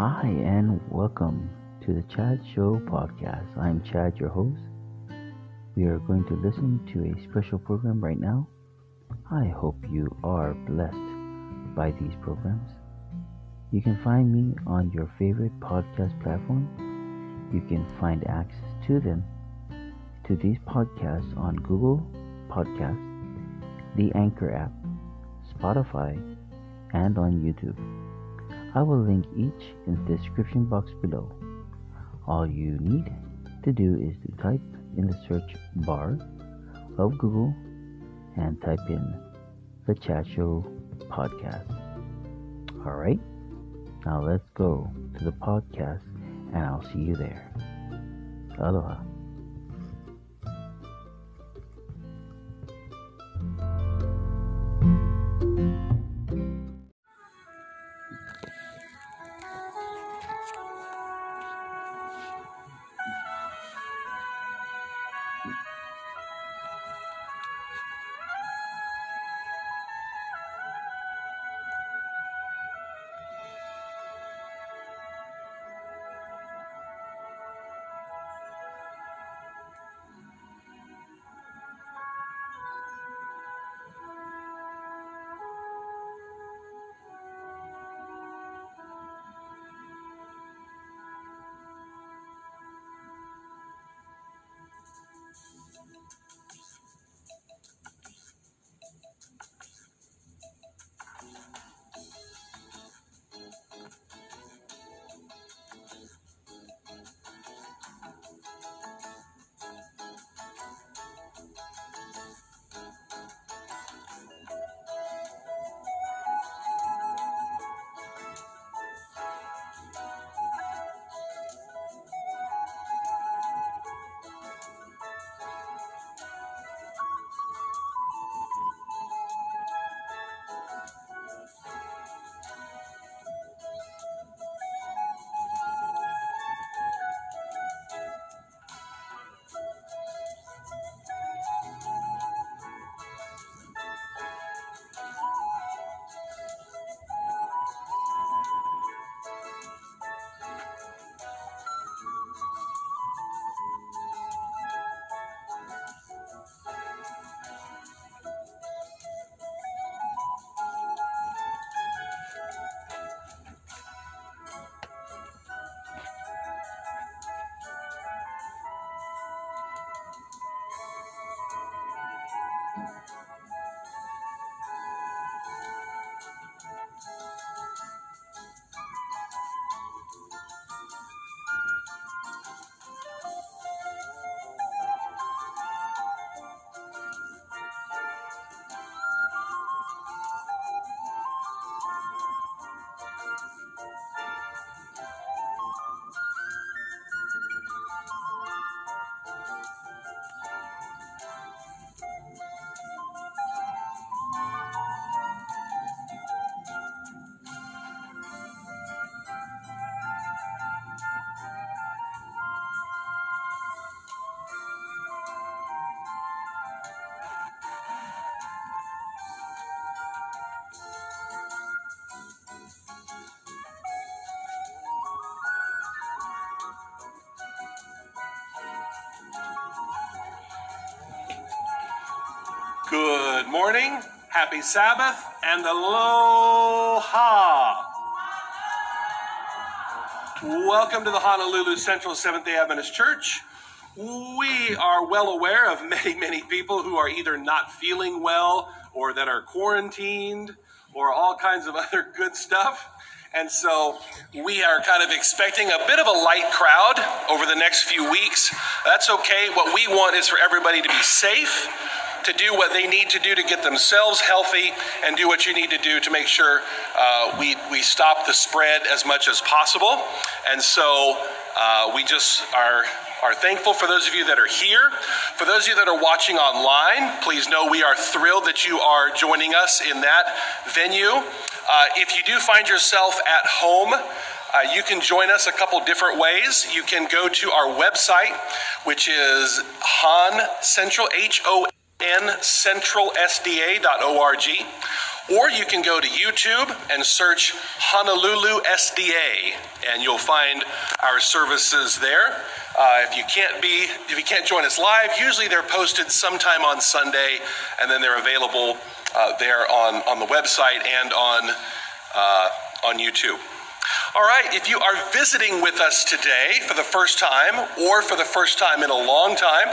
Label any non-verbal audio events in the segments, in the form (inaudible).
Hi, and welcome to the Chad Show podcast. I'm Chad, your host. We are going to listen to a special program right now. I hope you are blessed by these programs. You can find me on your favorite podcast platform. You can find access to them, to these podcasts on Google Podcasts, the Anchor app, Spotify, and on YouTube. I will link each in the description box below. All you need to do is to type in the search bar of Google and type in the Chad Show podcast. Alright, now let's go to the podcast and I'll see you there. Aloha. Good morning, happy Sabbath, and aloha. Welcome to the Honolulu Central Seventh day Adventist Church. We are well aware of many, many people who are either not feeling well or that are quarantined or all kinds of (laughs) other good stuff. And so we are kind of expecting a bit of a light crowd over the next few weeks. That's okay. What we want is for everybody to be safe to do what they need to do to get themselves healthy and do what you need to do to make sure uh, we, we stop the spread as much as possible. And so uh, we just are are thankful for those of you that are here. For those of you that are watching online, please know we are thrilled that you are joining us in that venue. Uh, if you do find yourself at home, uh, you can join us a couple different ways. You can go to our website, which is Hon Central, H O ncentralsda.org, Or you can go to YouTube and search Honolulu SDA, and you'll find our services there. Uh, if you can't be, if you can't join us live, usually they're posted sometime on Sunday, and then they're available uh, there on on the website and on uh, on YouTube. All right, if you are visiting with us today for the first time or for the first time in a long time,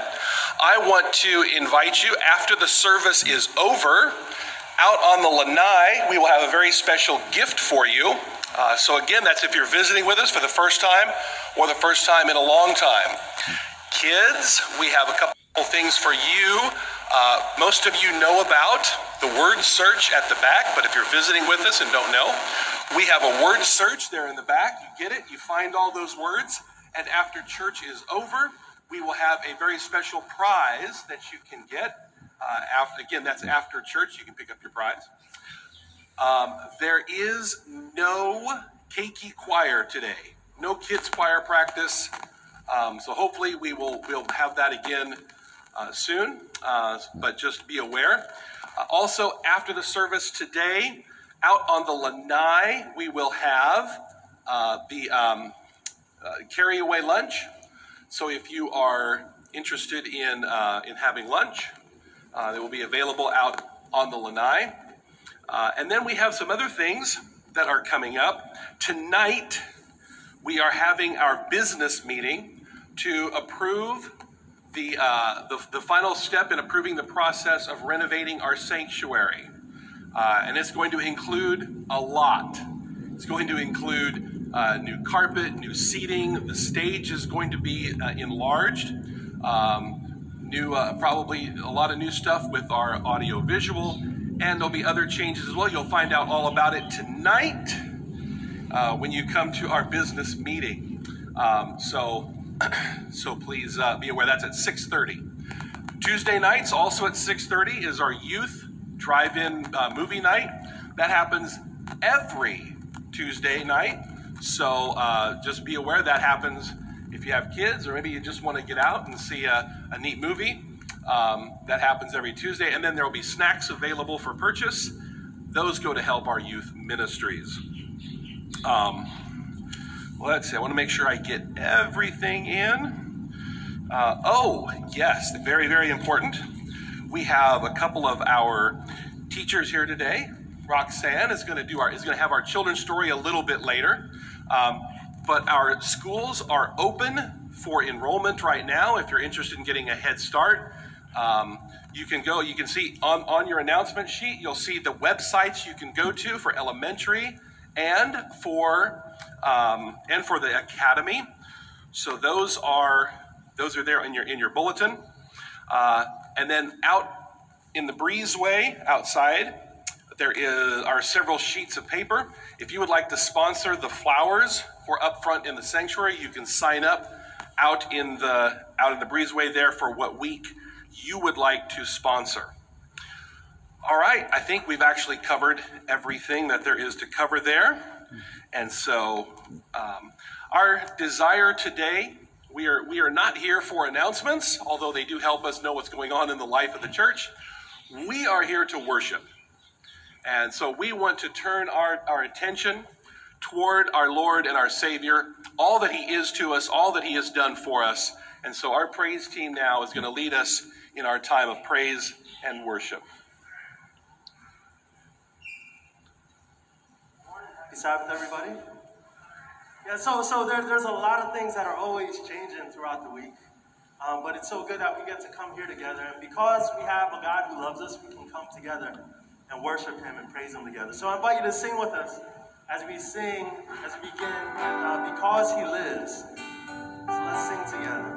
I want to invite you after the service is over out on the lanai, we will have a very special gift for you. Uh, so, again, that's if you're visiting with us for the first time or the first time in a long time. Kids, we have a couple things for you. Uh, most of you know about the word search at the back, but if you're visiting with us and don't know, we have a word search there in the back. You get it, you find all those words, and after church is over, we will have a very special prize that you can get uh, after, again, that's after church. You can pick up your prize. Um, there is no Keiki choir today. No kids choir practice. Um, so hopefully we will we'll have that again uh, soon. Uh, but just be aware. Uh, also, after the service today, out on the lanai, we will have uh, the um, uh, carry away lunch. So if you are interested in uh, in having lunch, uh, they will be available out on the lanai. Uh, and then we have some other things that are coming up. Tonight, we are having our business meeting to approve the, uh, the, the, final step in approving the process of renovating our sanctuary. Uh, and it's going to include a lot. It's going to include uh, new carpet, new seating. The stage is going to be uh, enlarged. Um, new, uh, probably a lot of new stuff with our audio visual, and there'll be other changes as well. You'll find out all about it tonight uh, when you come to our business meeting. Um, so, (clears throat) so please uh, be aware that's at 6:30. Tuesday nights also at 6:30 is our youth drive-in uh, movie night. That happens every Tuesday night. So uh, just be aware that happens if you have kids or maybe you just want to get out and see a, a neat movie, um, that happens every Tuesday. And then there will be snacks available for purchase. Those go to help our youth ministries. Um, let's see, I want to make sure I get everything in. Uh, oh, yes, very, very important. We have a couple of our teachers here today. Roxanne is going to do our is going to have our children's story a little bit later. Um, but our schools are open for enrollment right now. If you're interested in getting a head start, um, you can go, you can see on, on your announcement sheet, you'll see the websites you can go to for elementary and for um, and for the academy. So those are those are there in your in your bulletin. Uh, and then out in the breezeway outside, there is are several sheets of paper. If you would like to sponsor the flowers for up front in the sanctuary. You can sign up out in the out in the breezeway there for what week you would like to sponsor. All right, I think we've actually covered everything that there is to cover there. And so, um, our desire today, we are, we are not here for announcements, although they do help us know what's going on in the life of the church. We are here to worship. And so, we want to turn our, our attention toward our Lord and our Savior, all that He is to us, all that He has done for us. And so our praise team now is going to lead us in our time of praise and worship. Happy Sabbath, everybody. Yeah, so so there, there's a lot of things that are always changing throughout the week. Um, but it's so good that we get to come here together. And because we have a God who loves us, we can come together and worship Him and praise Him together. So I invite you to sing with us as we sing, as we begin, uh, because he lives. So let's sing together.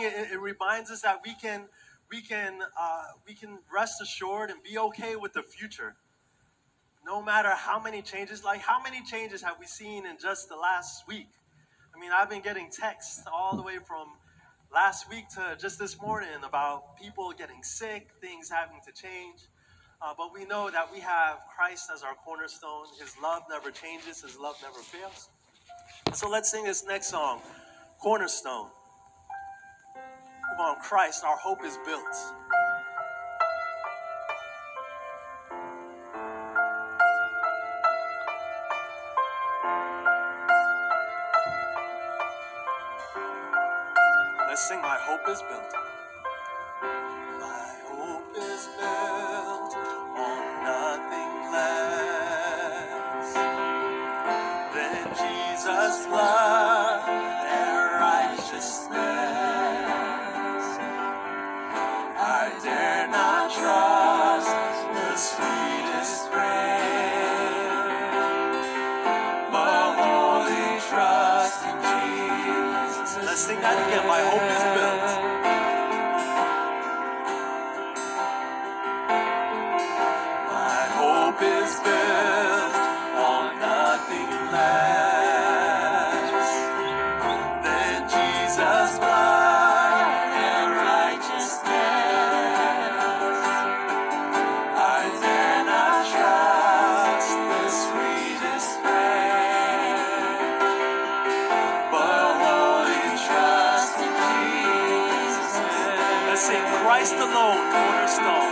Song it, it, reminds us that we can we can uh, we can rest assured and be okay with the future. No matter how many changes like how many changes have we seen in just the last week? I mean i've been getting texts all the way from last week to just this morning about people getting sick things having to change. Uh, but we know that we have christ as our cornerstone. His love never changes. His love never fails. So let's sing this next song cornerstone on Christ, our hope is built. Let's sing, My Hope is Built. Christ alone, cornerstone.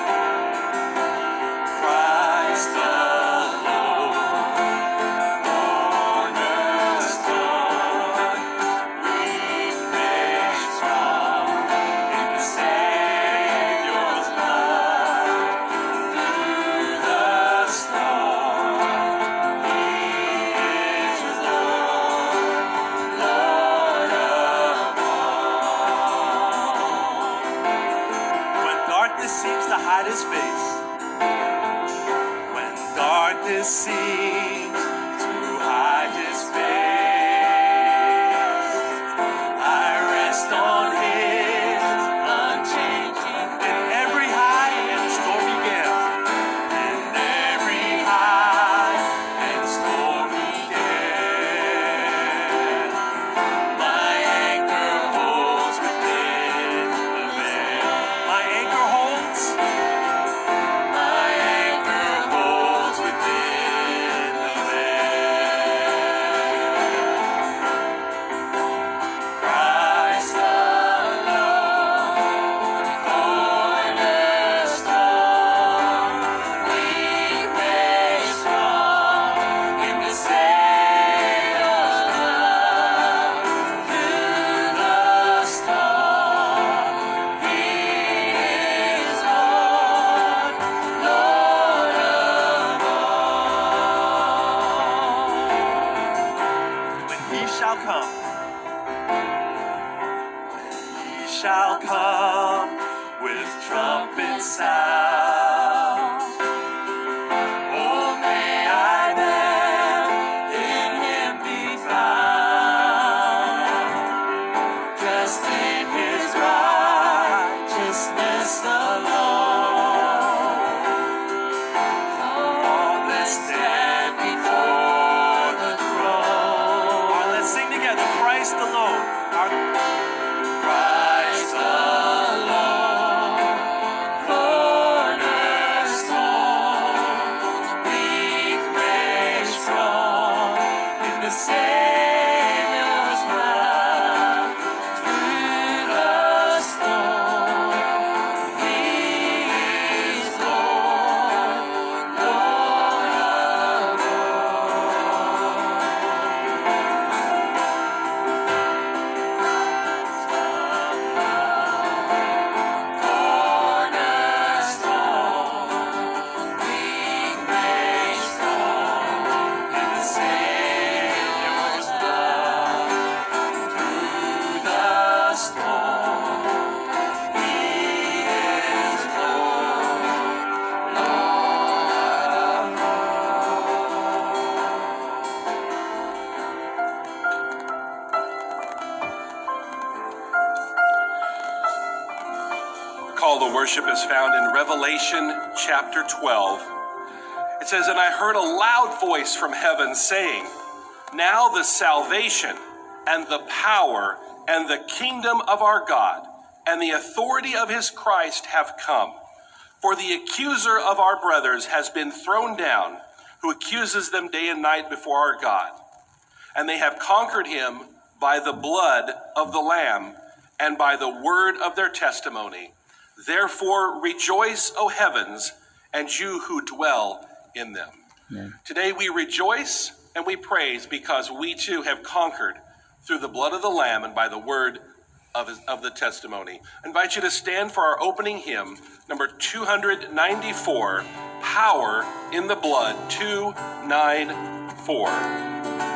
Worship is found in Revelation chapter 12. It says, And I heard a loud voice from heaven saying, Now the salvation and the power and the kingdom of our God and the authority of his Christ have come. For the accuser of our brothers has been thrown down, who accuses them day and night before our God. And they have conquered him by the blood of the Lamb and by the word of their testimony. Therefore, rejoice, O heavens, and you who dwell in them. Amen. Today we rejoice and we praise because we too have conquered through the blood of the Lamb and by the word of, his, of the testimony. I invite you to stand for our opening hymn, number 294 Power in the Blood 294.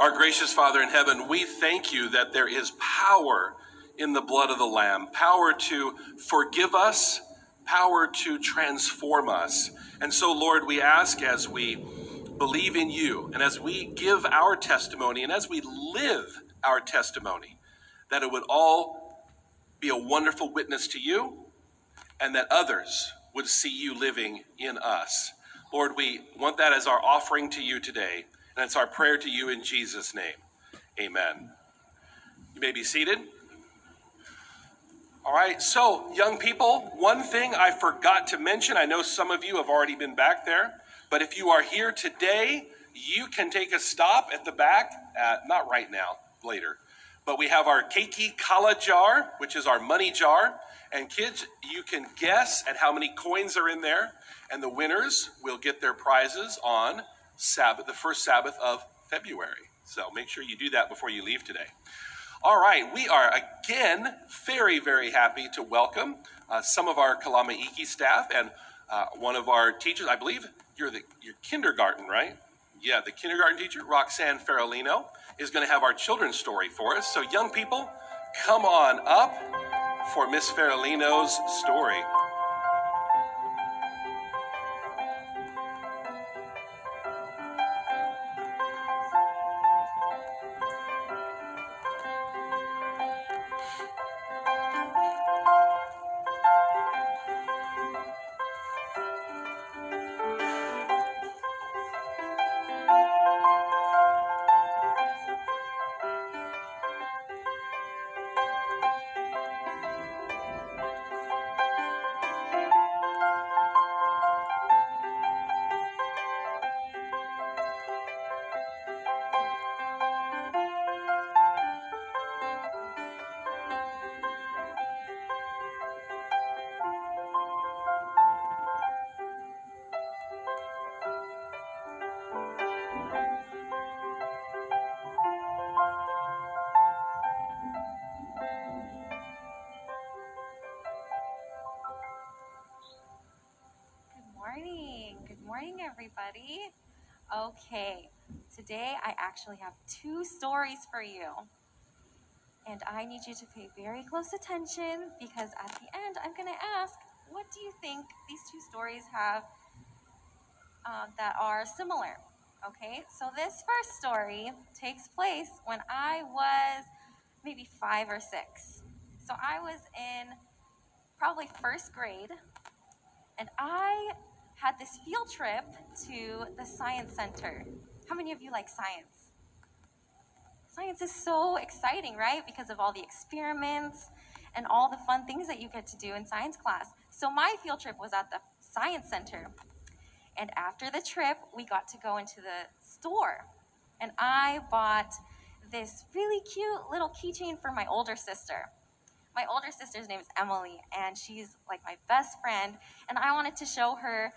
Our gracious Father in heaven, we thank you that there is power in the blood of the Lamb, power to forgive us, power to transform us. And so, Lord, we ask as we believe in you and as we give our testimony and as we live our testimony, that it would all be a wonderful witness to you and that others would see you living in us. Lord, we want that as our offering to you today. And it's our prayer to you in Jesus' name. Amen. You may be seated. All right, so young people, one thing I forgot to mention, I know some of you have already been back there, but if you are here today, you can take a stop at the back, at, not right now, later. But we have our keiki kala jar, which is our money jar. And kids, you can guess at how many coins are in there. And the winners will get their prizes on Sabbath, the first Sabbath of February. So make sure you do that before you leave today. All right, we are again very, very happy to welcome uh, some of our Kalama Iki staff and uh, one of our teachers. I believe you're the you're kindergarten, right? Yeah, the kindergarten teacher, Roxanne Ferrolino, is going to have our children's story for us. So, young people, come on up for Miss Ferrolino's story. Everybody. Okay, today I actually have two stories for you. And I need you to pay very close attention because at the end I'm going to ask, what do you think these two stories have um, that are similar? Okay, so this first story takes place when I was maybe five or six. So I was in probably first grade, and I had this field trip to the Science Center. How many of you like science? Science is so exciting, right? Because of all the experiments and all the fun things that you get to do in science class. So my field trip was at the Science Center. And after the trip, we got to go into the store. And I bought this really cute little keychain for my older sister my older sister's name is Emily, and she's like my best friend. And I wanted to show her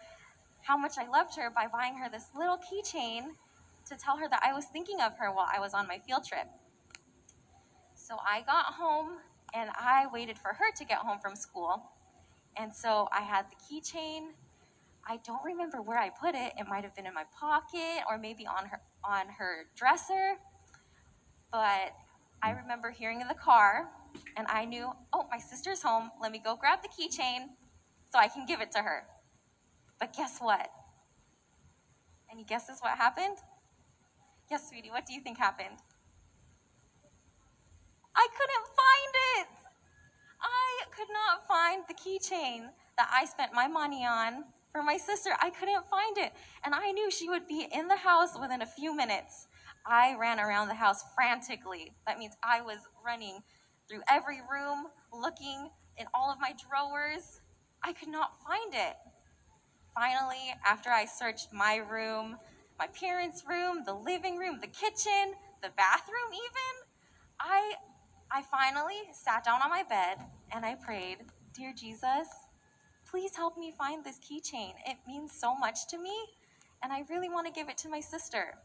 how much I loved her by buying her this little keychain to tell her that I was thinking of her while I was on my field trip. So I got home and I waited for her to get home from school. And so I had the keychain. I don't remember where I put it. It might have been in my pocket or maybe on her on her dresser. But I remember hearing in the car and I knew, oh, my sister's home. Let me go grab the keychain so I can give it to her. But guess what? Any guesses what happened? Yes, sweetie, what do you think happened? I couldn't find it. I could not find the keychain that I spent my money on for my sister. I couldn't find it. And I knew she would be in the house within a few minutes. I ran around the house frantically. That means I was running through every room, looking in all of my drawers. I could not find it. Finally, after I searched my room, my parents' room, the living room, the kitchen, the bathroom, even, I, I finally sat down on my bed and I prayed, Dear Jesus, please help me find this keychain. It means so much to me, and I really want to give it to my sister.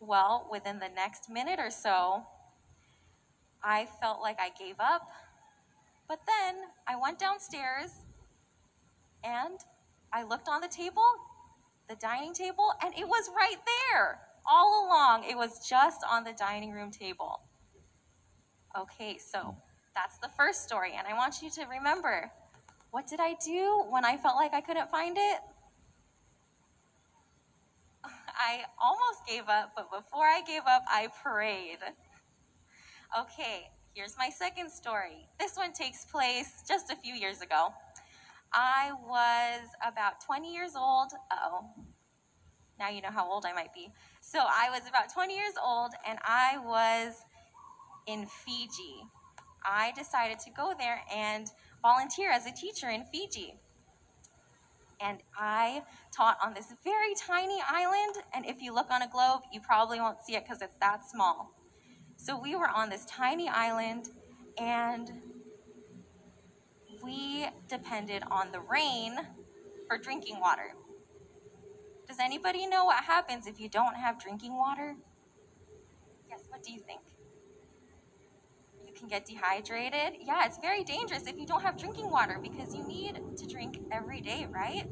Well, within the next minute or so, I felt like I gave up. But then I went downstairs and I looked on the table, the dining table, and it was right there all along, it was just on the dining room table. Okay, so that's the first story, and I want you to remember what did I do when I felt like I couldn't find it? (laughs) I almost gave up, but before I gave up, I prayed. Okay, here's my second story. This one takes place just a few years ago. I was about 20 years old. oh. Now you know how old I might be. So I was about 20 years old and I was in Fiji. I decided to go there and volunteer as a teacher in Fiji. And I taught on this very tiny island. And if you look on a globe, you probably won't see it because it's that small. So we were on this tiny island and we depended on the rain for drinking water. Does anybody know what happens if you don't have drinking water? Yes, what do you think? You can get dehydrated. Yeah, it's very dangerous if you don't have drinking water because you need to drink every day, right?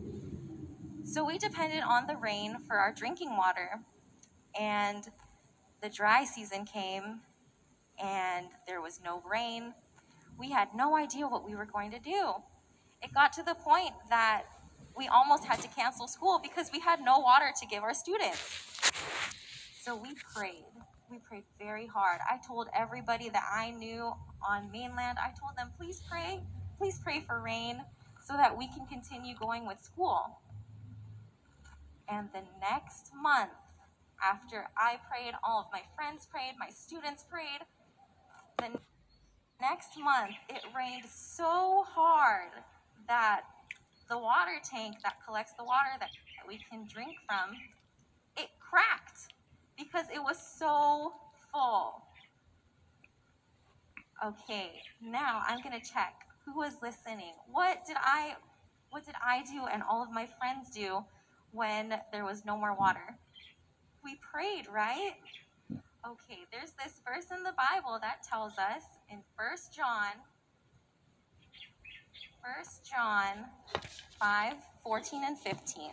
So we depended on the rain for our drinking water. And the dry season came and there was no rain. We had no idea what we were going to do. It got to the point that we almost had to cancel school because we had no water to give our students. So we prayed. We prayed very hard. I told everybody that I knew on mainland, I told them, please pray, please pray for rain so that we can continue going with school. And the next month, after I prayed, all of my friends prayed, my students prayed, the next month it rained so hard that the water tank that collects the water that we can drink from, it cracked because it was so full. Okay, now I'm gonna check who was listening. What did I what did I do and all of my friends do when there was no more water? We prayed, right? Okay, there's this verse in the Bible that tells us in First John 1 John 5 14 and 15.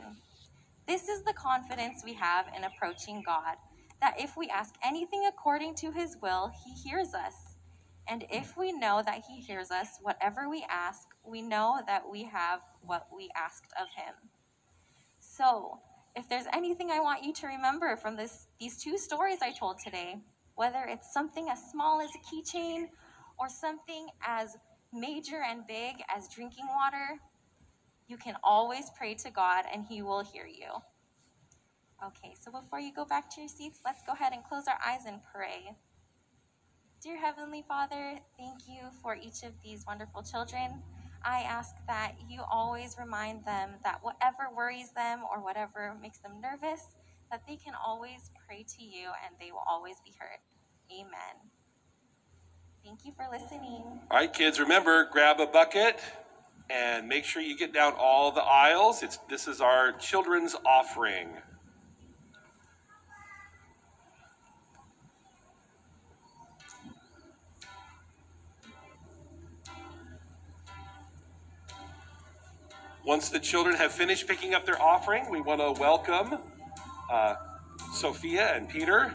This is the confidence we have in approaching God that if we ask anything according to his will, he hears us. And if we know that he hears us, whatever we ask, we know that we have what we asked of him. So, if there's anything I want you to remember from this, these two stories I told today, whether it's something as small as a keychain or something as major and big as drinking water, you can always pray to God and He will hear you. Okay, so before you go back to your seats, let's go ahead and close our eyes and pray. Dear Heavenly Father, thank you for each of these wonderful children. I ask that you always remind them that whatever worries them or whatever makes them nervous, that they can always pray to you and they will always be heard. Amen. Thank you for listening. All right, kids, remember grab a bucket and make sure you get down all the aisles. It's this is our children's offering. Once the children have finished picking up their offering, we want to welcome uh, Sophia and Peter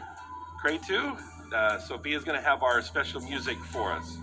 Kretu uh, is going to have our special music for us.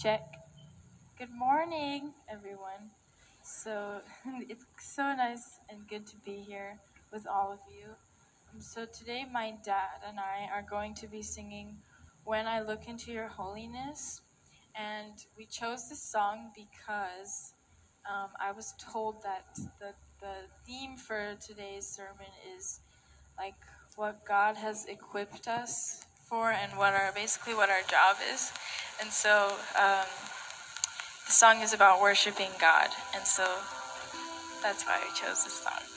Check. Good morning, everyone. So (laughs) it's so nice and good to be here with all of you. Um, so today, my dad and I are going to be singing "When I Look into Your Holiness," and we chose this song because um, I was told that the the theme for today's sermon is like what God has equipped us for and what our basically what our job is. And so um, the song is about worshiping God, and so that's why I chose this song.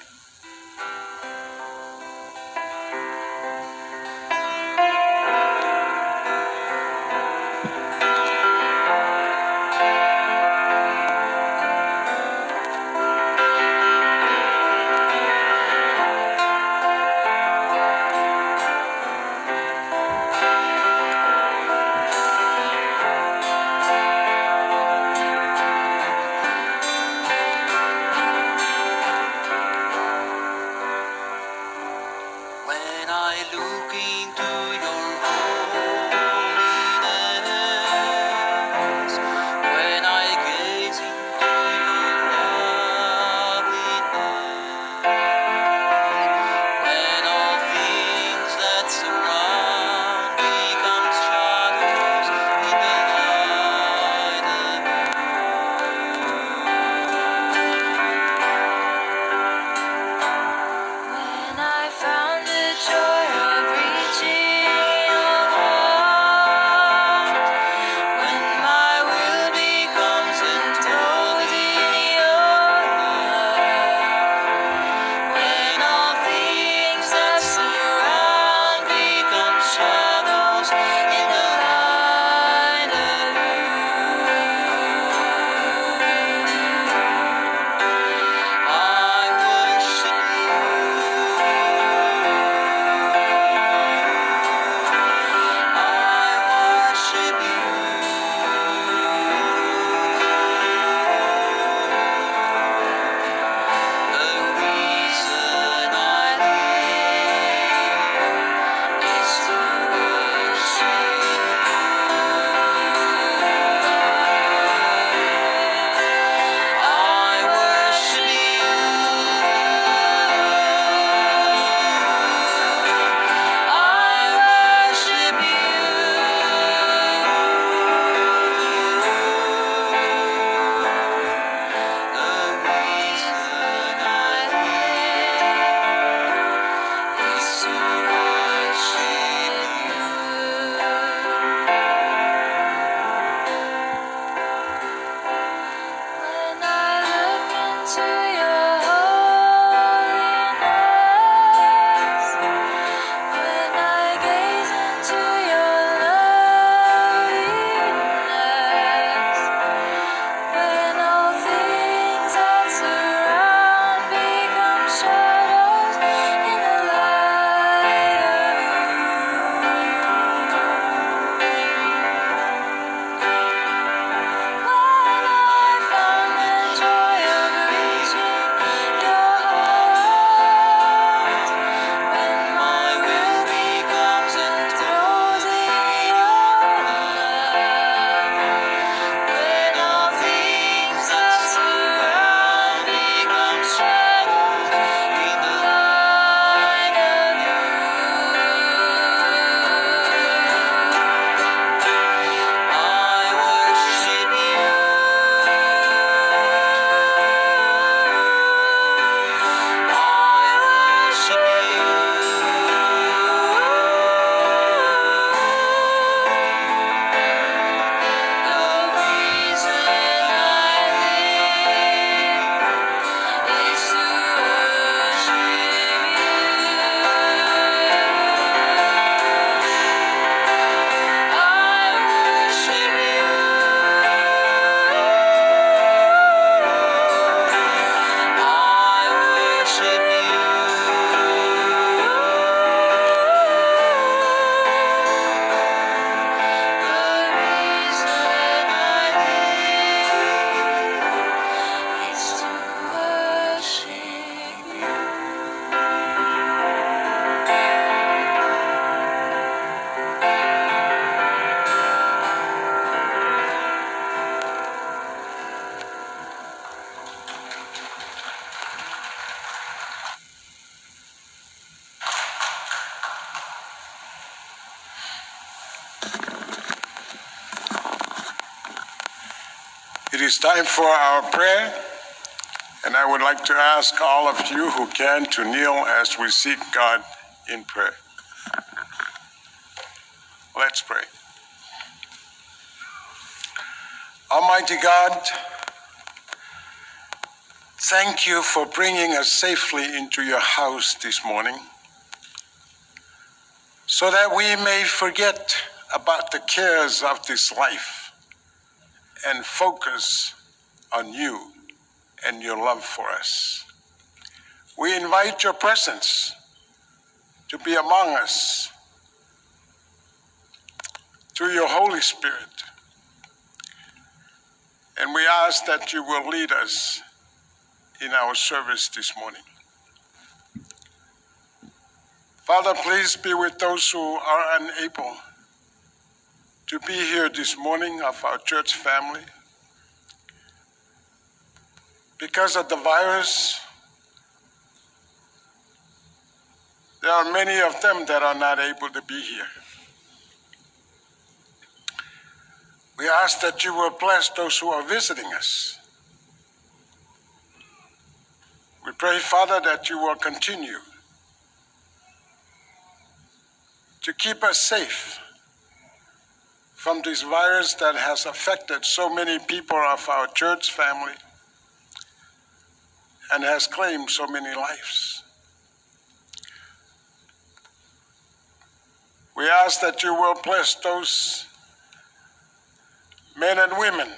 Is time for our prayer, and I would like to ask all of you who can to kneel as we seek God in prayer. Let's pray. Almighty God, thank you for bringing us safely into your house this morning so that we may forget about the cares of this life and focus on you and your love for us. We invite your presence to be among us through your Holy Spirit. And we ask that you will lead us in our service this morning. Father, please be with those who are unable to be here this morning of our church family. Because of the virus, there are many of them that are not able to be here. We ask that you will bless those who are visiting us. We pray, Father, that you will continue to keep us safe from this virus that has affected so many people of our church family and has claimed so many lives. We ask that you will bless those men and women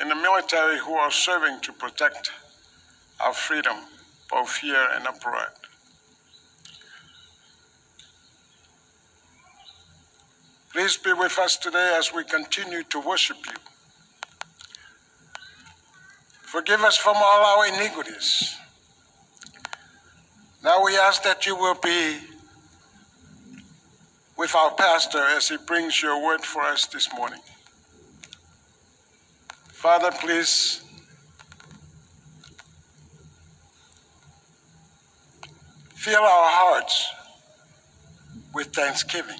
in the military who are serving to protect our freedom, both here and abroad. Please be with us today as we continue to worship you. Forgive us from all our iniquities. Now we ask that you will be with our pastor as he brings your word for us this morning. Father, please fill our hearts with thanksgiving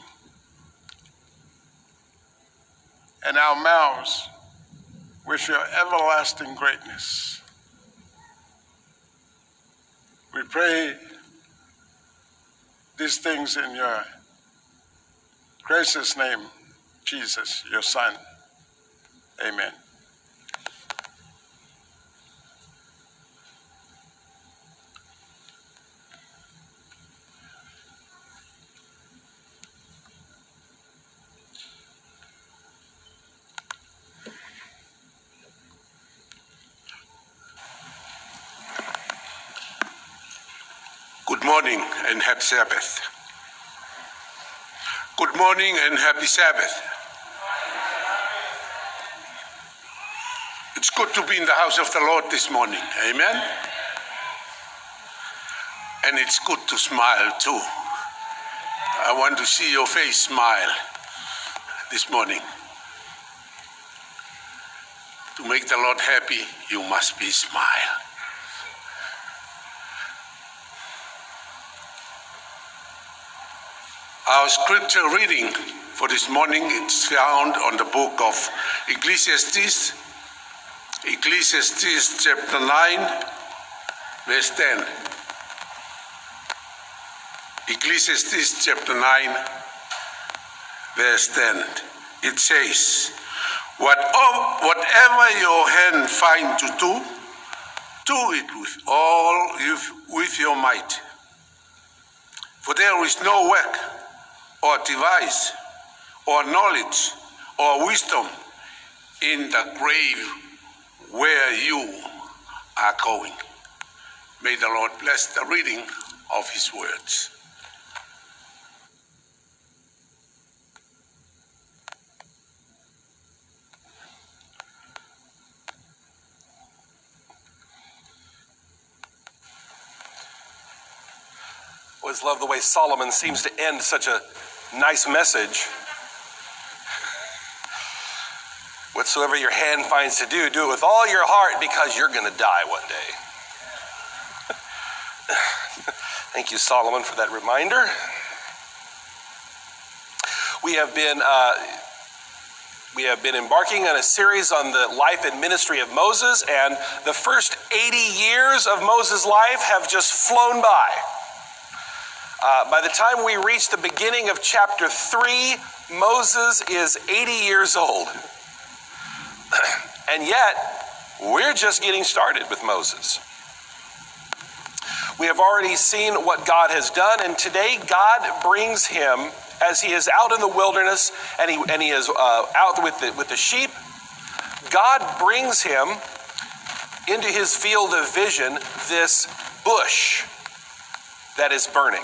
and our mouths with your everlasting greatness. We pray these things in your gracious name, Jesus, your Son. Amen. Good morning and happy Sabbath. Good morning and happy Sabbath. It's good to be in the house of the Lord this morning. Amen. And it's good to smile too. I want to see your face smile this morning. To make the Lord happy, you must be smile. Our scripture reading for this morning is found on the book of Ecclesiastes, Ecclesiastes chapter 9, verse 10. Ecclesiastes chapter 9, verse 10. It says, "Whatever your hand find to do, do it with all with your might. For there is no work or device or knowledge or wisdom in the grave where you are going. May the Lord bless the reading of his words. Always love the way Solomon seems to end such a nice message. Whatsoever your hand finds to do, do it with all your heart because you're going to die one day. (laughs) Thank you, Solomon, for that reminder. We have been uh, We have been embarking on a series on the life and ministry of Moses, and the first 80 years of Moses' life have just flown by. Uh, by the time we reach the beginning of chapter 3, Moses is 80 years old. (clears throat) and yet, we're just getting started with Moses. We have already seen what God has done, and today God brings him as he is out in the wilderness and he, and he is uh, out with the, with the sheep. God brings him into his field of vision this bush that is burning.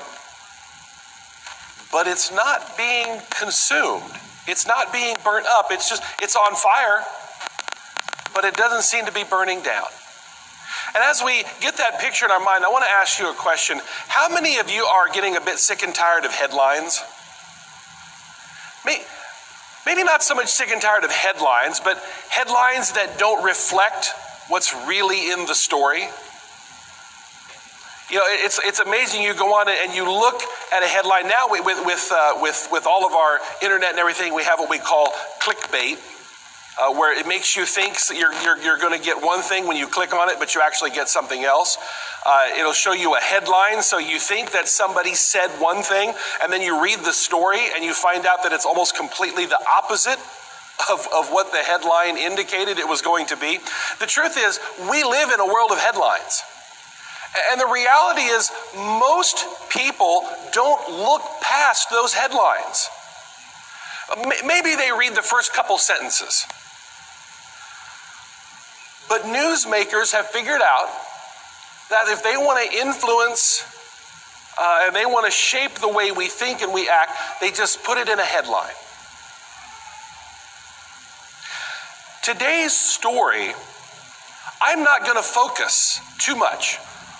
But it's not being consumed. It's not being burnt up. It's just, it's on fire, but it doesn't seem to be burning down. And as we get that picture in our mind, I want to ask you a question. How many of you are getting a bit sick and tired of headlines? Maybe not so much sick and tired of headlines, but headlines that don't reflect what's really in the story. You know, it's, it's amazing. You go on and you look at a headline now with, with, uh, with, with all of our internet and everything, we have what we call clickbait uh, where it makes you think you're, you're, you're going to get one thing when you click on it, but you actually get something else. Uh, it'll show you a headline, so you think that somebody said one thing, and then you read the story and you find out that it's almost completely the opposite of, of what the headline indicated it was going to be. The truth is, we live in a world of headlines. And the reality is, most people don't look past those headlines. Maybe they read the first couple sentences. But newsmakers have figured out that if they want to influence uh, and they want to shape the way we think and we act, they just put it in a headline. Today's story, I'm not going to focus too much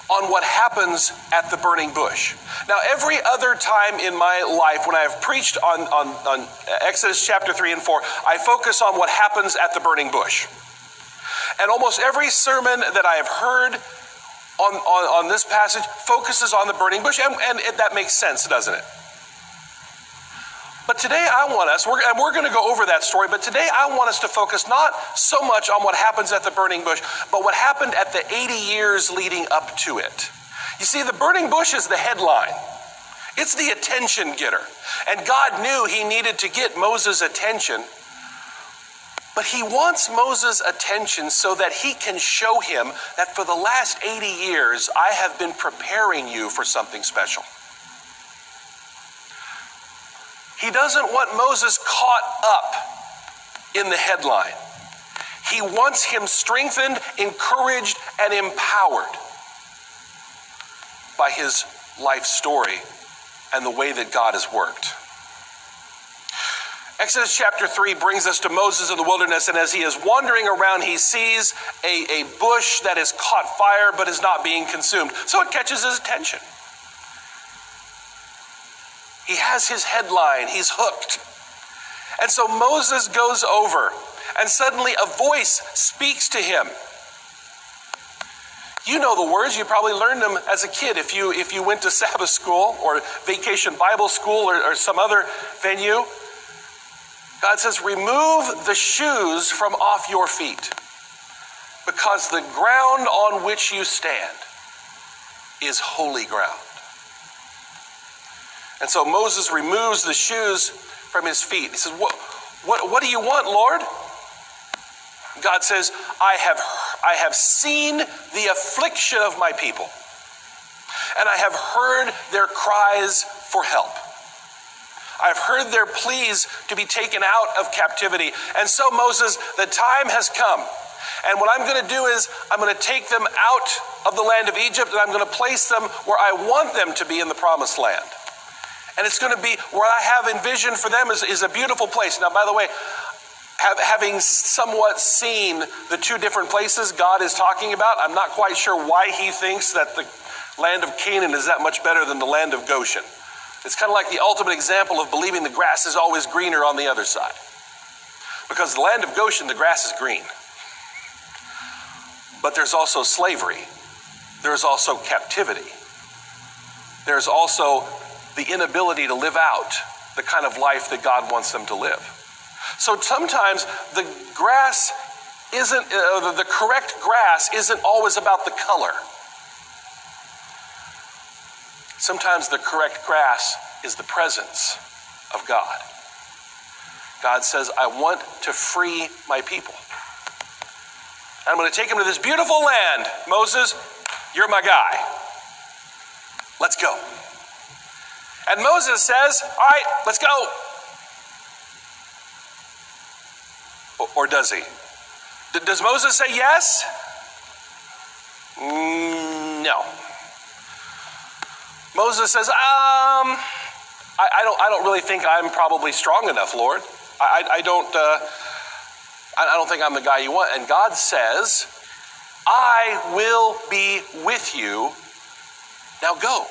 on what happens at the burning bush. Now, every other time in my life when I have preached on, on, on Exodus chapter 3 and 4, I focus on what happens at the burning bush. And almost every sermon that I have heard on, on, on this passage focuses on the burning bush, and, and it, that makes sense, doesn't it? But today I want us, we're, and we're going to go over that story, but today I want us to focus not so much on what happens at the burning bush, but what happened at the 80 years leading up to it. You see, the burning bush is the headline. It's the attention getter. And God knew he needed to get Moses' attention but he wants Moses' attention so that he can show him that for the last 80 years, I have been preparing you for something special. He doesn't want Moses caught up in the headline. He wants him strengthened, encouraged, and empowered by his life story and the way that God has worked. Exodus chapter 3 brings us to Moses in the wilderness, and as he is wandering around, he sees a, a bush that has caught fire but is not being consumed. So it catches his attention. He has his headline, he's hooked. And so Moses goes over, and suddenly a voice speaks to him. You know the words, you probably learned them as a kid if you, if you went to Sabbath school or vacation Bible school or, or some other venue. God says, Remove the shoes from off your feet, because the ground on which you stand is holy ground. And so Moses removes the shoes from his feet. He says, What, what, what do you want, Lord? God says, I have, I have seen the affliction of my people, and I have heard their cries for help. I've heard their pleas to be taken out of captivity. And so, Moses, the time has come. And what I'm going to do is, I'm going to take them out of the land of Egypt and I'm going to place them where I want them to be in the promised land. And it's going to be where I have envisioned for them is, is a beautiful place. Now, by the way, have, having somewhat seen the two different places God is talking about, I'm not quite sure why he thinks that the land of Canaan is that much better than the land of Goshen. It's kind of like the ultimate example of believing the grass is always greener on the other side. Because the land of Goshen, the grass is green. But there's also slavery, there's also captivity, there's also the inability to live out the kind of life that God wants them to live. So sometimes the grass isn't, uh, the correct grass isn't always about the color. Sometimes the correct grass is the presence of God. God says, I want to free my people. I'm going to take them to this beautiful land. Moses, you're my guy. Let's go. And Moses says, All right, let's go. Or does he? Does Moses say yes? Mm, no. Moses says, um, I, I, don't, I don't really think I'm probably strong enough, Lord. I, I, I don't, uh, I don't think I'm the guy you want. And God says, I will be with you. Now go.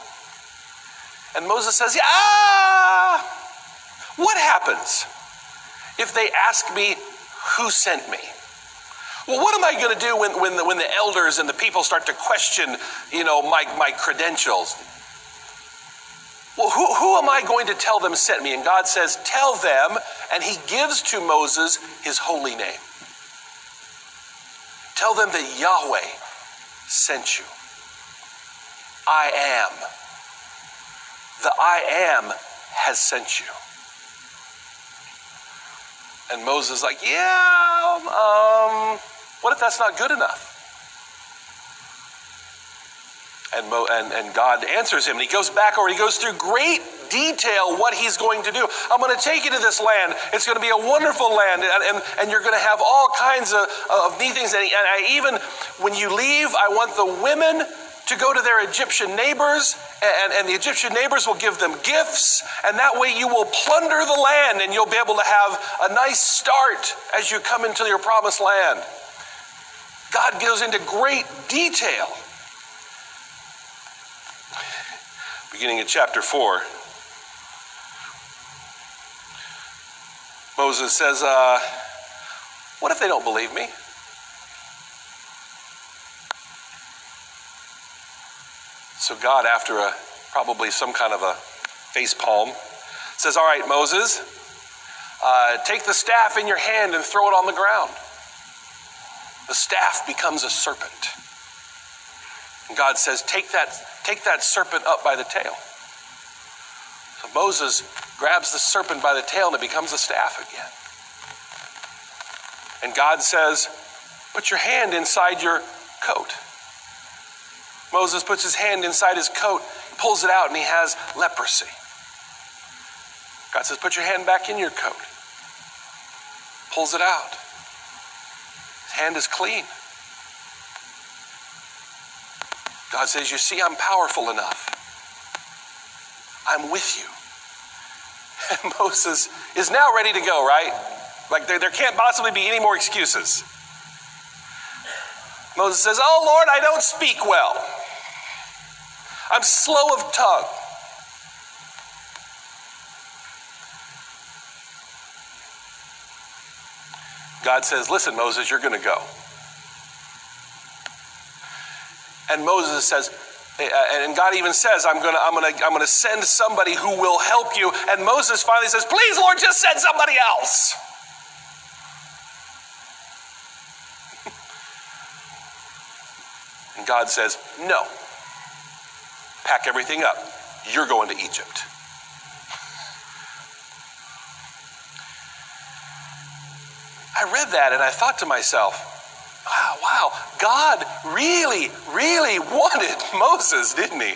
And Moses says, ah, what happens if they ask me who sent me? Well, what am I going to do when, when, the, when the elders and the people start to question, you know, my, my credentials? Well, who, who am I going to tell them sent me? And God says, Tell them, and He gives to Moses His holy name. Tell them that Yahweh sent you. I am. The I am has sent you. And Moses is like, yeah, um, what if that's not good enough? And, Mo, and, and God answers him, and he goes back over, he goes through great detail what he's going to do. I'm going to take you to this land. It's going to be a wonderful land, and, and, and you're going to have all kinds of, of neat things. And, and I even, when you leave, I want the women to go to their Egyptian neighbors, and, and, the Egyptian neighbors will give them gifts, and that way you will plunder the land and you'll be able to have a nice start as you come into your promised land. God goes into great detail. Beginning in chapter 4, Moses says, uh, What if they don't believe me? So God, after a probably some kind of a face palm, says, All right, Moses, uh, take the staff in your hand and throw it on the ground. The staff becomes a serpent. And God says, Take that, take that serpent up by the tail. So Moses grabs the serpent by the tail and it becomes a staff again. And God says, Put your hand inside your coat. Moses puts his hand inside his coat, pulls it out, and he has leprosy. God says, Put your hand back in your coat. Pulls it out. His hand is clean. God says, You see, I'm powerful enough. I'm with you. (laughs) And Moses is now ready to go, right? Like there, there can't possibly be any more excuses. Moses says, Oh Lord, I don't speak well. I'm slow of tongue. God says, Listen, Moses, you're going to go. And Moses says, uh, and God even says, I'm going to I'm gonna, I'm gonna send somebody who will help you. And Moses finally says, Please, Lord, just send somebody else. (laughs) and God says, No pack everything up. You're going to Egypt. I read that and I thought to myself, wow, wow, God really, really wanted (laughs) Moses, didn't he?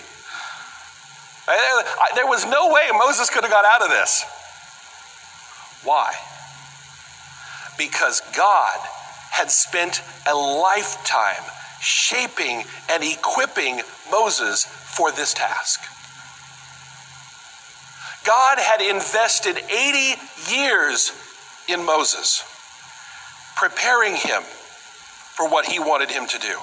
There was no way Moses could have got out of this. Why? Because God had spent a lifetime shaping and equipping Moses for this task. God had invested 80 years in Moses, preparing him for what he wanted him to do.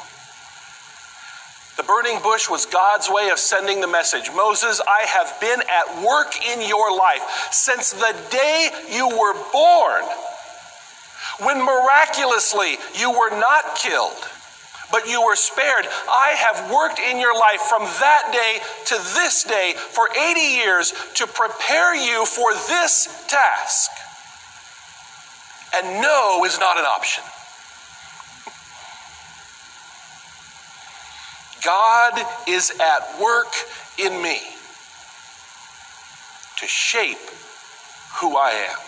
The burning bush was God's way of sending the message Moses, I have been at work in your life since the day you were born, when miraculously you were not killed but you were spared. I have worked in your life from that day to this day for 80 years to prepare you for this task. And no is not an option. God is at work in me to shape who I am.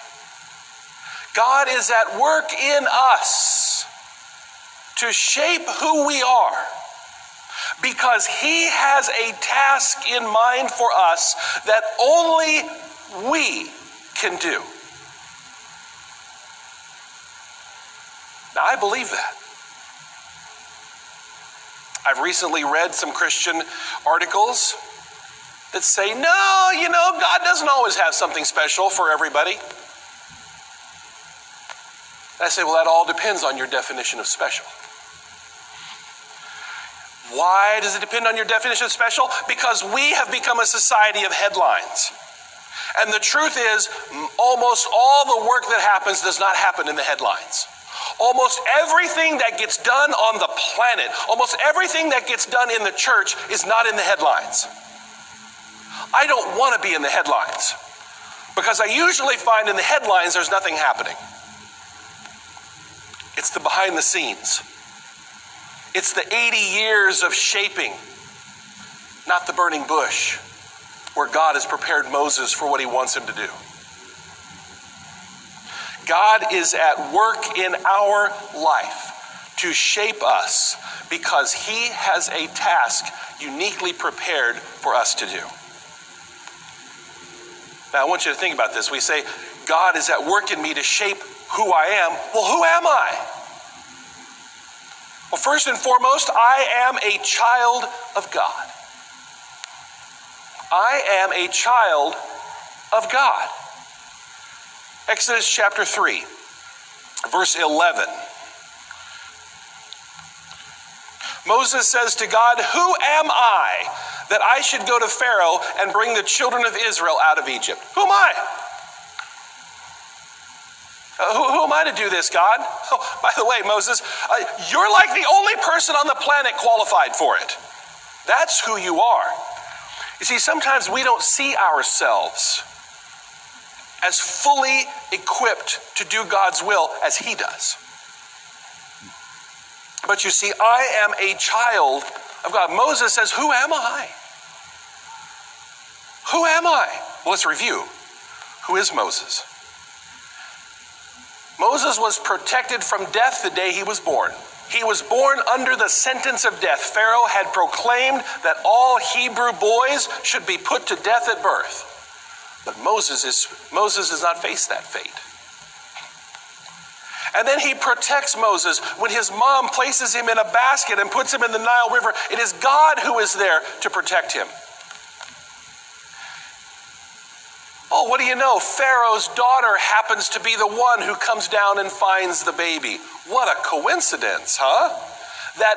God is at work in us to shape who we are because He has a task in mind for us that only we can do. Now, I believe that. I've recently read some Christian articles that say, no, you know, God doesn't always have something special for everybody. And I say, well, that all depends on your definition of special. Why does it depend on your definition of special? Because we have become a society of headlines. And the truth is, almost all the work that happens does not happen in the headlines. Almost everything that gets done on the planet, almost everything that gets done in the church is not in the headlines. I don't want to be in the headlines because I usually find in the headlines there's nothing happening. It's the behind the scenes. It's the 80 years of shaping, not the burning bush, where God has prepared Moses for what he wants him to do. God is at work in our life to shape us because he has a task uniquely prepared for us to do. Now, I want you to think about this. We say, God is at work in me to shape who I am. Well, who am I? Well, first and foremost, I am a child of God. I am a child of God. Exodus chapter 3, verse 11. Moses says to God, Who am I that I should go to Pharaoh and bring the children of Israel out of Egypt? Who am I? Who, who, am I to do this, God? (laughs) Oh, by the way, Moses, uh, you're like the only person on the planet qualified for it. That's who you are. You see, sometimes we don't see ourselves as fully equipped to do God's will as He does. But you see, I am a child of God. Moses says, Who am I? Who am I? Well, let's review. Who is Moses? Moses was protected from death the day he was born. He was born under the sentence of death. Pharaoh had proclaimed that all Hebrew boys should be put to death at birth. But Moses, is, Moses does not face that fate. And then he protects Moses when his mom places him in a basket and puts him in the Nile River. It is God who is there to protect him. Oh, what do you know? Pharaoh's daughter happens to be the one who comes down and finds the baby. What a coincidence, huh? That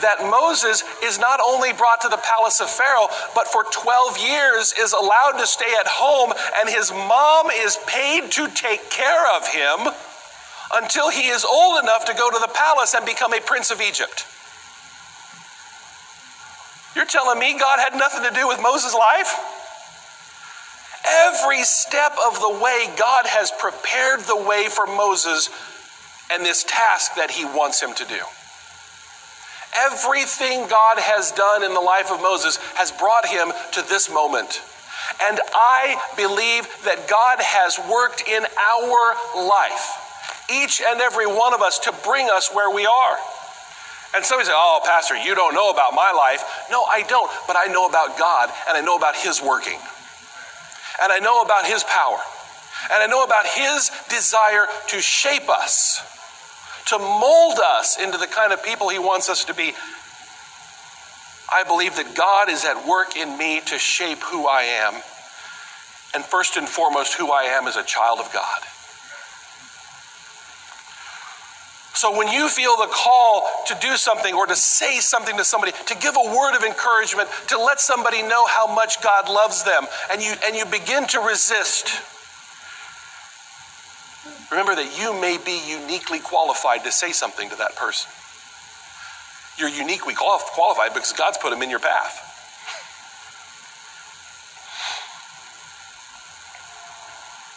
that Moses is not only brought to the palace of Pharaoh, but for 12 years is allowed to stay at home, and his mom is paid to take care of him until he is old enough to go to the palace and become a prince of Egypt. You're telling me God had nothing to do with Moses' life? Every step of the way, God has prepared the way for Moses and this task that he wants him to do. Everything God has done in the life of Moses has brought him to this moment. And I believe that God has worked in our life, each and every one of us, to bring us where we are. And somebody say, Oh, Pastor, you don't know about my life. No, I don't, but I know about God and I know about His working. And I know about His power. And I know about His desire to shape us to mold us into the kind of people He wants us to be. I believe that God is at work in me to shape who I am. And first and foremost, who I am as a child of God. So when you feel the call to do something or to say something to somebody, to give a word of encouragement, to let somebody know how much God loves them, and you and you begin to resist, Remember that you may be uniquely qualified to say something to that person. You're uniquely qualified because God's put them in your path.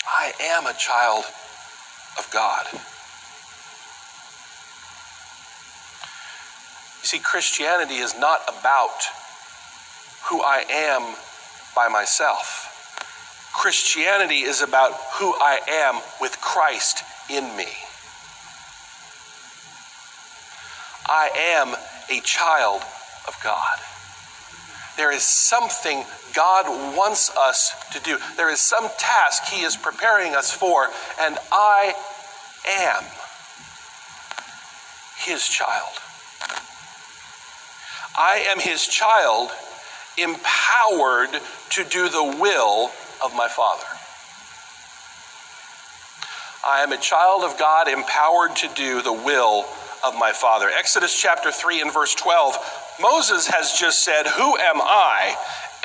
I am a child of God. You see, Christianity is not about who I am by myself. Christianity is about who I am with Christ in me. I am a child of God. There is something God wants us to do. There is some task He is preparing us for, and I am His child. I am His child, empowered to do the will of my Father. I am a child of God, empowered to do the will of my Father. Exodus chapter 3 and verse 12 Moses has just said, Who am I?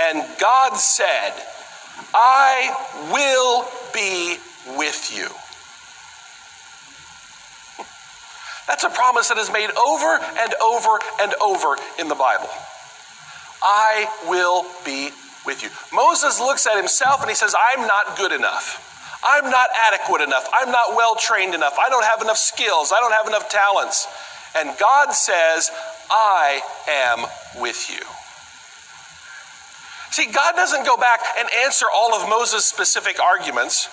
And God said, I will be with you. That's a promise that is made over and over and over in the Bible. I will be with you. Moses looks at himself and he says, I'm not good enough. I'm not adequate enough. I'm not well trained enough. I don't have enough skills. I don't have enough talents. And God says, I am with you. See, God doesn't go back and answer all of Moses' specific arguments.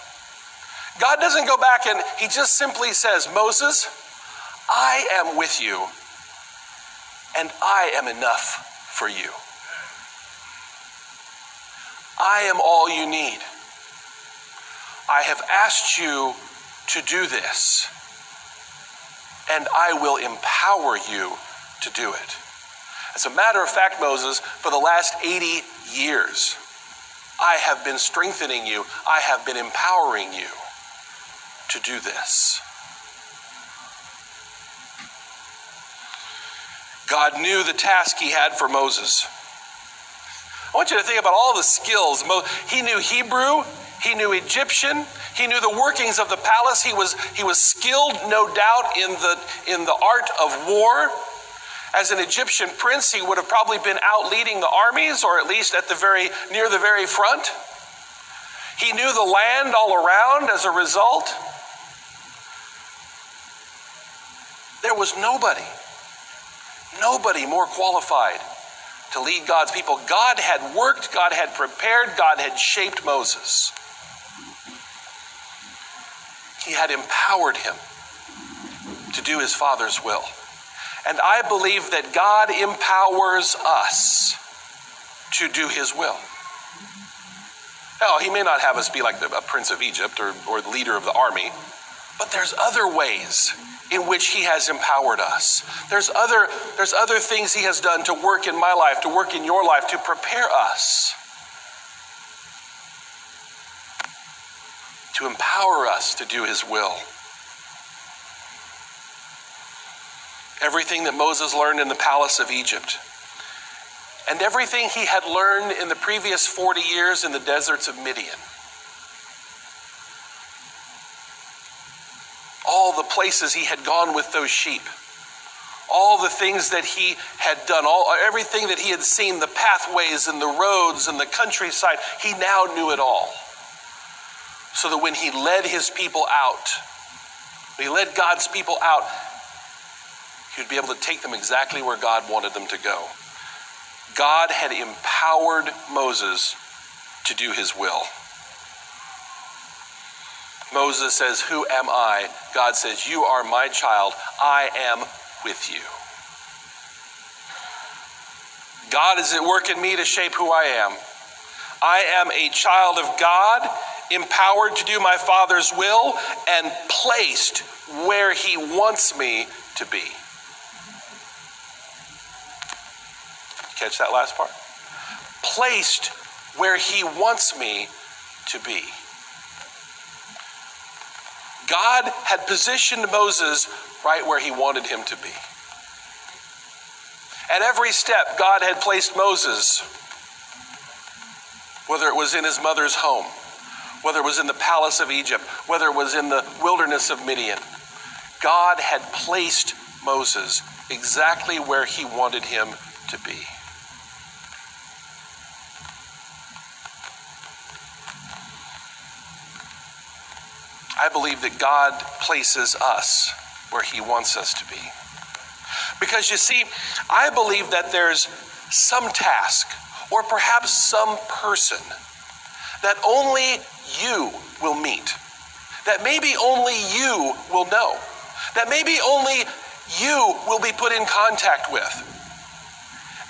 God doesn't go back and he just simply says, Moses, I am with you, and I am enough for you. I am all you need. I have asked you to do this, and I will empower you to do it. As a matter of fact, Moses, for the last 80 years, I have been strengthening you, I have been empowering you to do this. God knew the task he had for Moses. I want you to think about all the skills. He knew Hebrew, he knew Egyptian, he knew the workings of the palace. He was, he was skilled, no doubt, in the, in the art of war. As an Egyptian prince, he would have probably been out leading the armies, or at least at the very near the very front. He knew the land all around as a result. There was nobody, nobody more qualified to lead God's people. God had worked, God had prepared, God had shaped Moses. He had empowered him to do his Father's will. And I believe that God empowers us to do his will. Now, he may not have us be like the, a prince of Egypt or, or the leader of the army, but there's other ways in which he has empowered us. There's other, there's other things he has done to work in my life, to work in your life, to prepare us, to empower us to do his will. Everything that Moses learned in the palace of Egypt, and everything he had learned in the previous 40 years in the deserts of Midian. All the places he had gone with those sheep, all the things that he had done, all everything that he had seen, the pathways and the roads and the countryside, he now knew it all. So that when he led his people out, when he led God's people out, he would be able to take them exactly where God wanted them to go. God had empowered Moses to do his will. Moses says, Who am I? God says, You are my child. I am with you. God is at work in me to shape who I am. I am a child of God, empowered to do my Father's will, and placed where He wants me to be. Catch that last part? Placed where He wants me to be. God had positioned Moses right where he wanted him to be. At every step, God had placed Moses, whether it was in his mother's home, whether it was in the palace of Egypt, whether it was in the wilderness of Midian. God had placed Moses exactly where he wanted him to be. I believe that God places us where He wants us to be. Because you see, I believe that there's some task or perhaps some person that only you will meet, that maybe only you will know, that maybe only you will be put in contact with.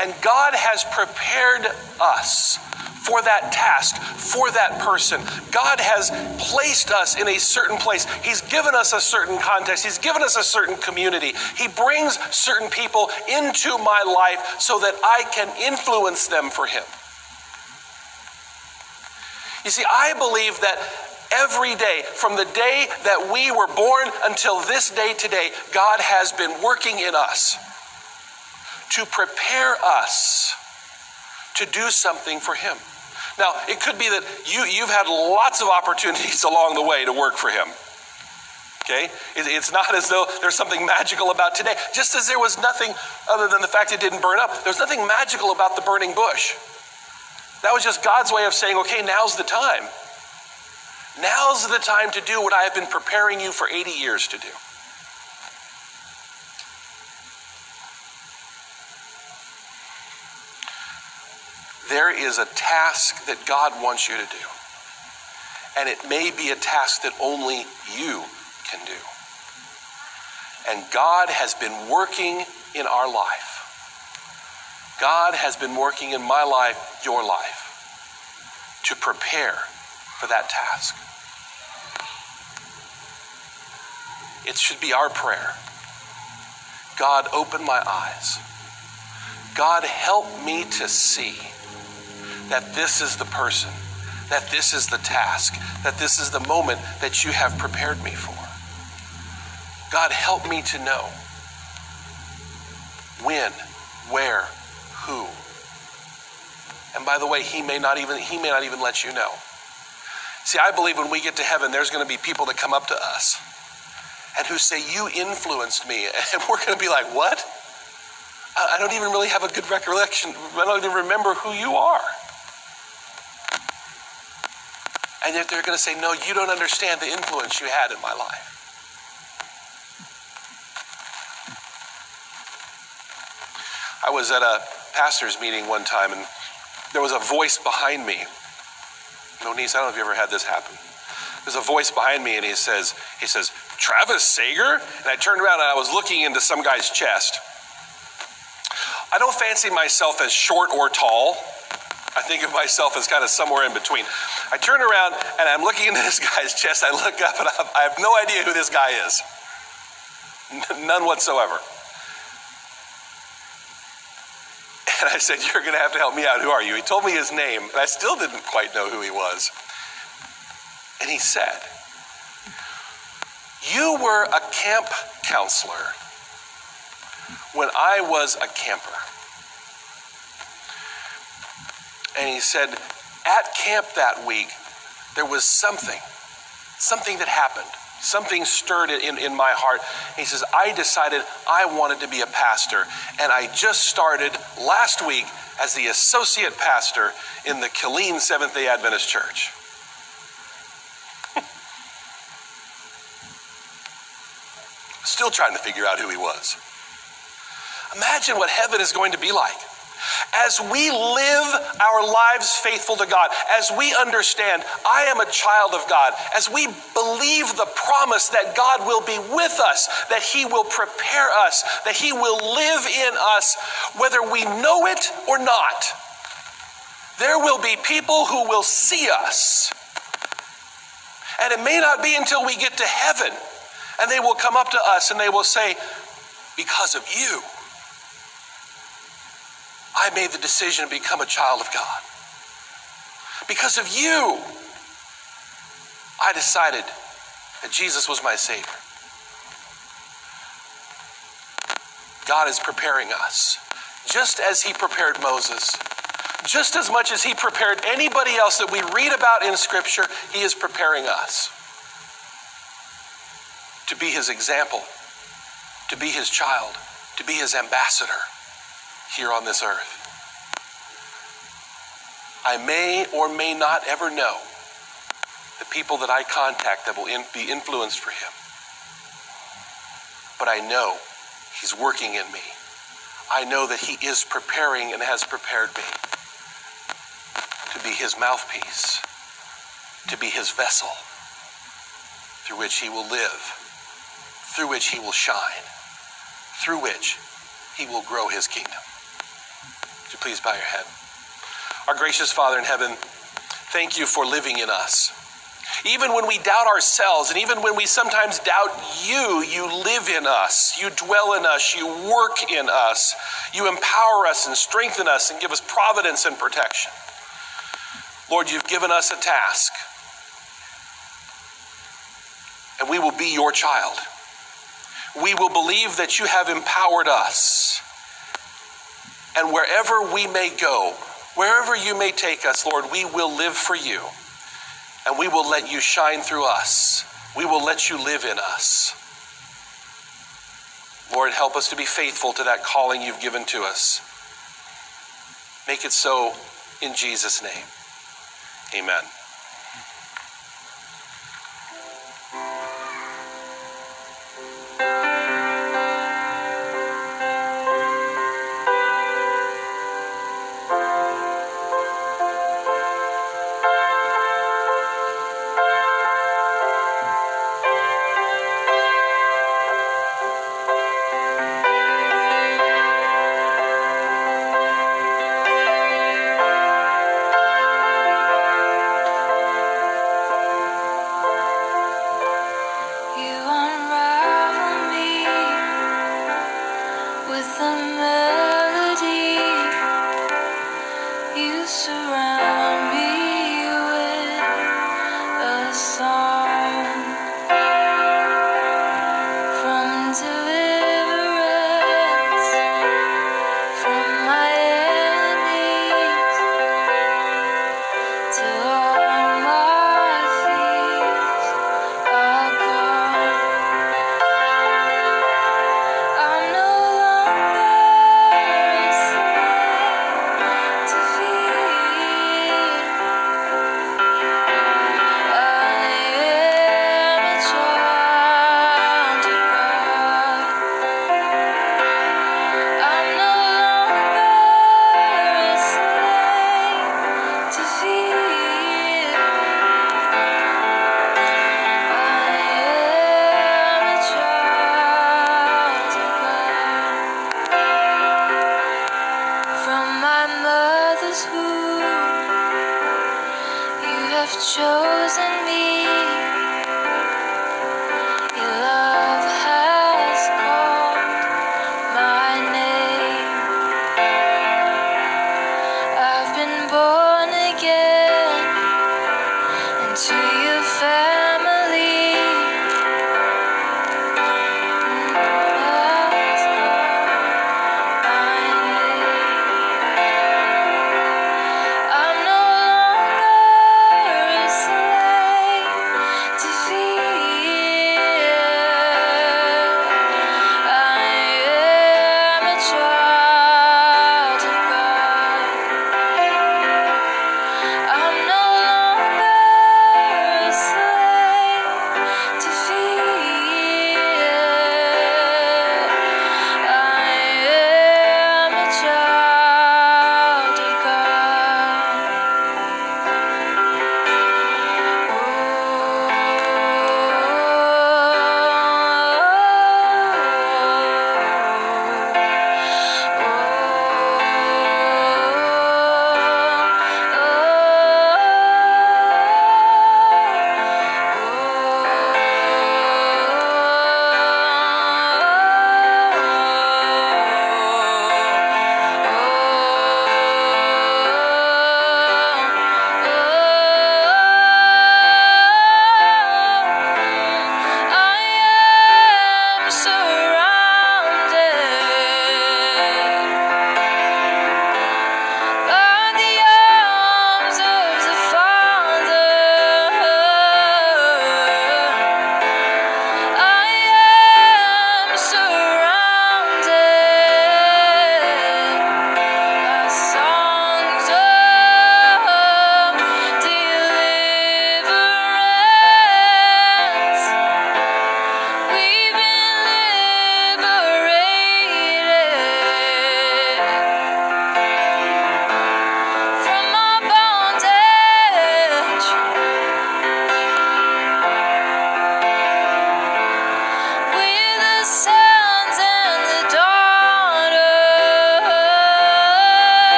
And God has prepared us for that task, for that person. God has placed us in a certain place. He's given us a certain context. He's given us a certain community. He brings certain people into my life so that I can influence them for Him. You see, I believe that every day, from the day that we were born until this day today, God has been working in us to prepare us to do something for Him. Now, it could be that you, you've had lots of opportunities (laughs) along the way to work for Him. Okay? It's not as though there's something magical about today. Just as there was nothing other than the fact it didn't burn up, there's nothing magical about the burning bush. That was just God's way of saying, okay, now's the time. Now's the time to do what I have been preparing you for 80 years to do. There is a task that God wants you to do. And it may be a task that only you can do. And God has been working in our life. God has been working in my life, your life, to prepare for that task. It should be our prayer. God, open my eyes. God, help me to see that this is the person, that this is the task, that this is the moment that you have prepared me for. God, help me to know when, where, who. And by the way, he may not even he may not even let you know. See, I believe when we get to heaven, there's going to be people that come up to us and who say, You influenced me. (laughs) And we're going to be like, What? I don't even really have a good recollection. I don't even remember who you are. And yet they're going to say, No, you don't understand the influence you had in my life. I was at a pastor's meeting one time and there was a voice behind me. No, niece, I don't know if you ever had this happen. There's a voice behind me and he says, he says, Travis Sager? And I turned around and I was looking into some guy's chest. I don't fancy myself as short or tall. I think of myself as kind of somewhere in between. I turn around and I'm looking into this guy's chest. I look up and I have no idea who this guy is. None whatsoever. And I said, You're going to have to help me out. Who are you? He told me his name, and I still didn't quite know who he was. And he said, You were a camp counselor when I was a camper. And he said, At camp that week, there was something, something that happened. Something stirred in, in my heart. He says, I decided I wanted to be a pastor. And I just started last week as the associate pastor in the Killeen Seventh day Adventist Church. (laughs) Still trying to figure out who he was. Imagine what heaven is going to be like. As we live our lives faithful to God, as we understand, I am a child of God, as we believe the promise that God will be with us, that He will prepare us, that He will live in us, whether we know it or not, there will be people who will see us. And it may not be until we get to heaven and they will come up to us and they will say, Because of you. I made the decision to become a child of God. Because of you, I decided that Jesus was my Savior. God is preparing us, just as He prepared Moses, just as much as He prepared anybody else that we read about in Scripture, He is preparing us to be His example, to be His child, to be His ambassador here on this earth. I may or may not ever know the people that I contact that will in, be influenced for Him. But I know He's working in me. I know that He is preparing and has prepared me to be His mouthpiece, to be His vessel through which He will live, through which He will shine, through which He will grow His kingdom. Would you please bow your head? Our gracious Father in heaven, thank you for living in us. Even when we doubt ourselves, and even when we sometimes doubt you, you live in us. You dwell in us. You work in us. You empower us and strengthen us and give us providence and protection. Lord, you've given us a task, and we will be your child. We will believe that you have empowered us. And wherever we may go, wherever you may take us, Lord, we will live for you and we will let you shine through us. We will let you live in us. Lord, help us to be faithful to that calling you've given to us. Make it so in Jesus' name. Amen. You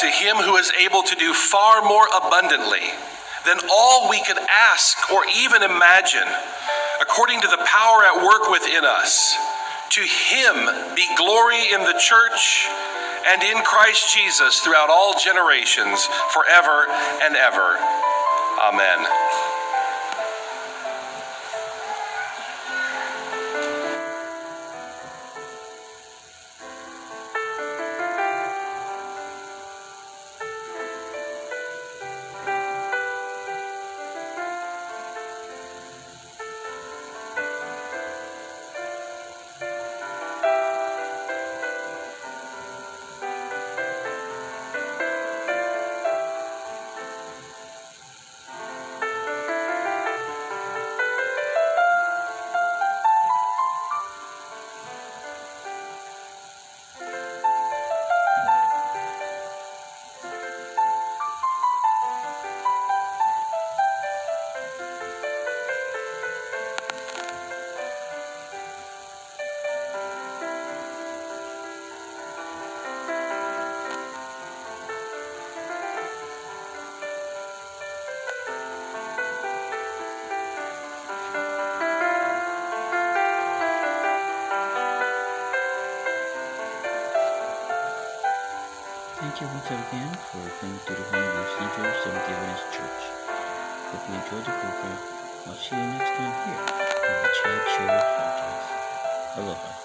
to him who is able to do far more abundantly than all we could ask or even imagine, according to the power at work within us, to him be glory in the church and in Christ Jesus throughout all generations, forever and ever. Amen. You again for coming to the Honolulu Central Seventh Adventist Church. Hope you enjoyed the program. I'll see you next time here on the Chad Show podcast. Aloha.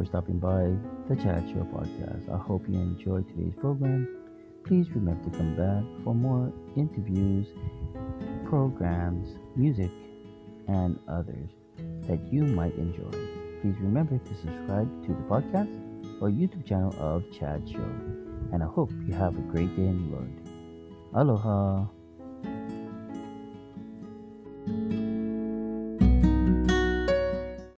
For stopping by the Chad Show podcast. I hope you enjoyed today's program. Please remember to come back for more interviews, programs, music, and others that you might enjoy. Please remember to subscribe to the podcast or YouTube channel of Chad Show. And I hope you have a great day in the Lord. Aloha.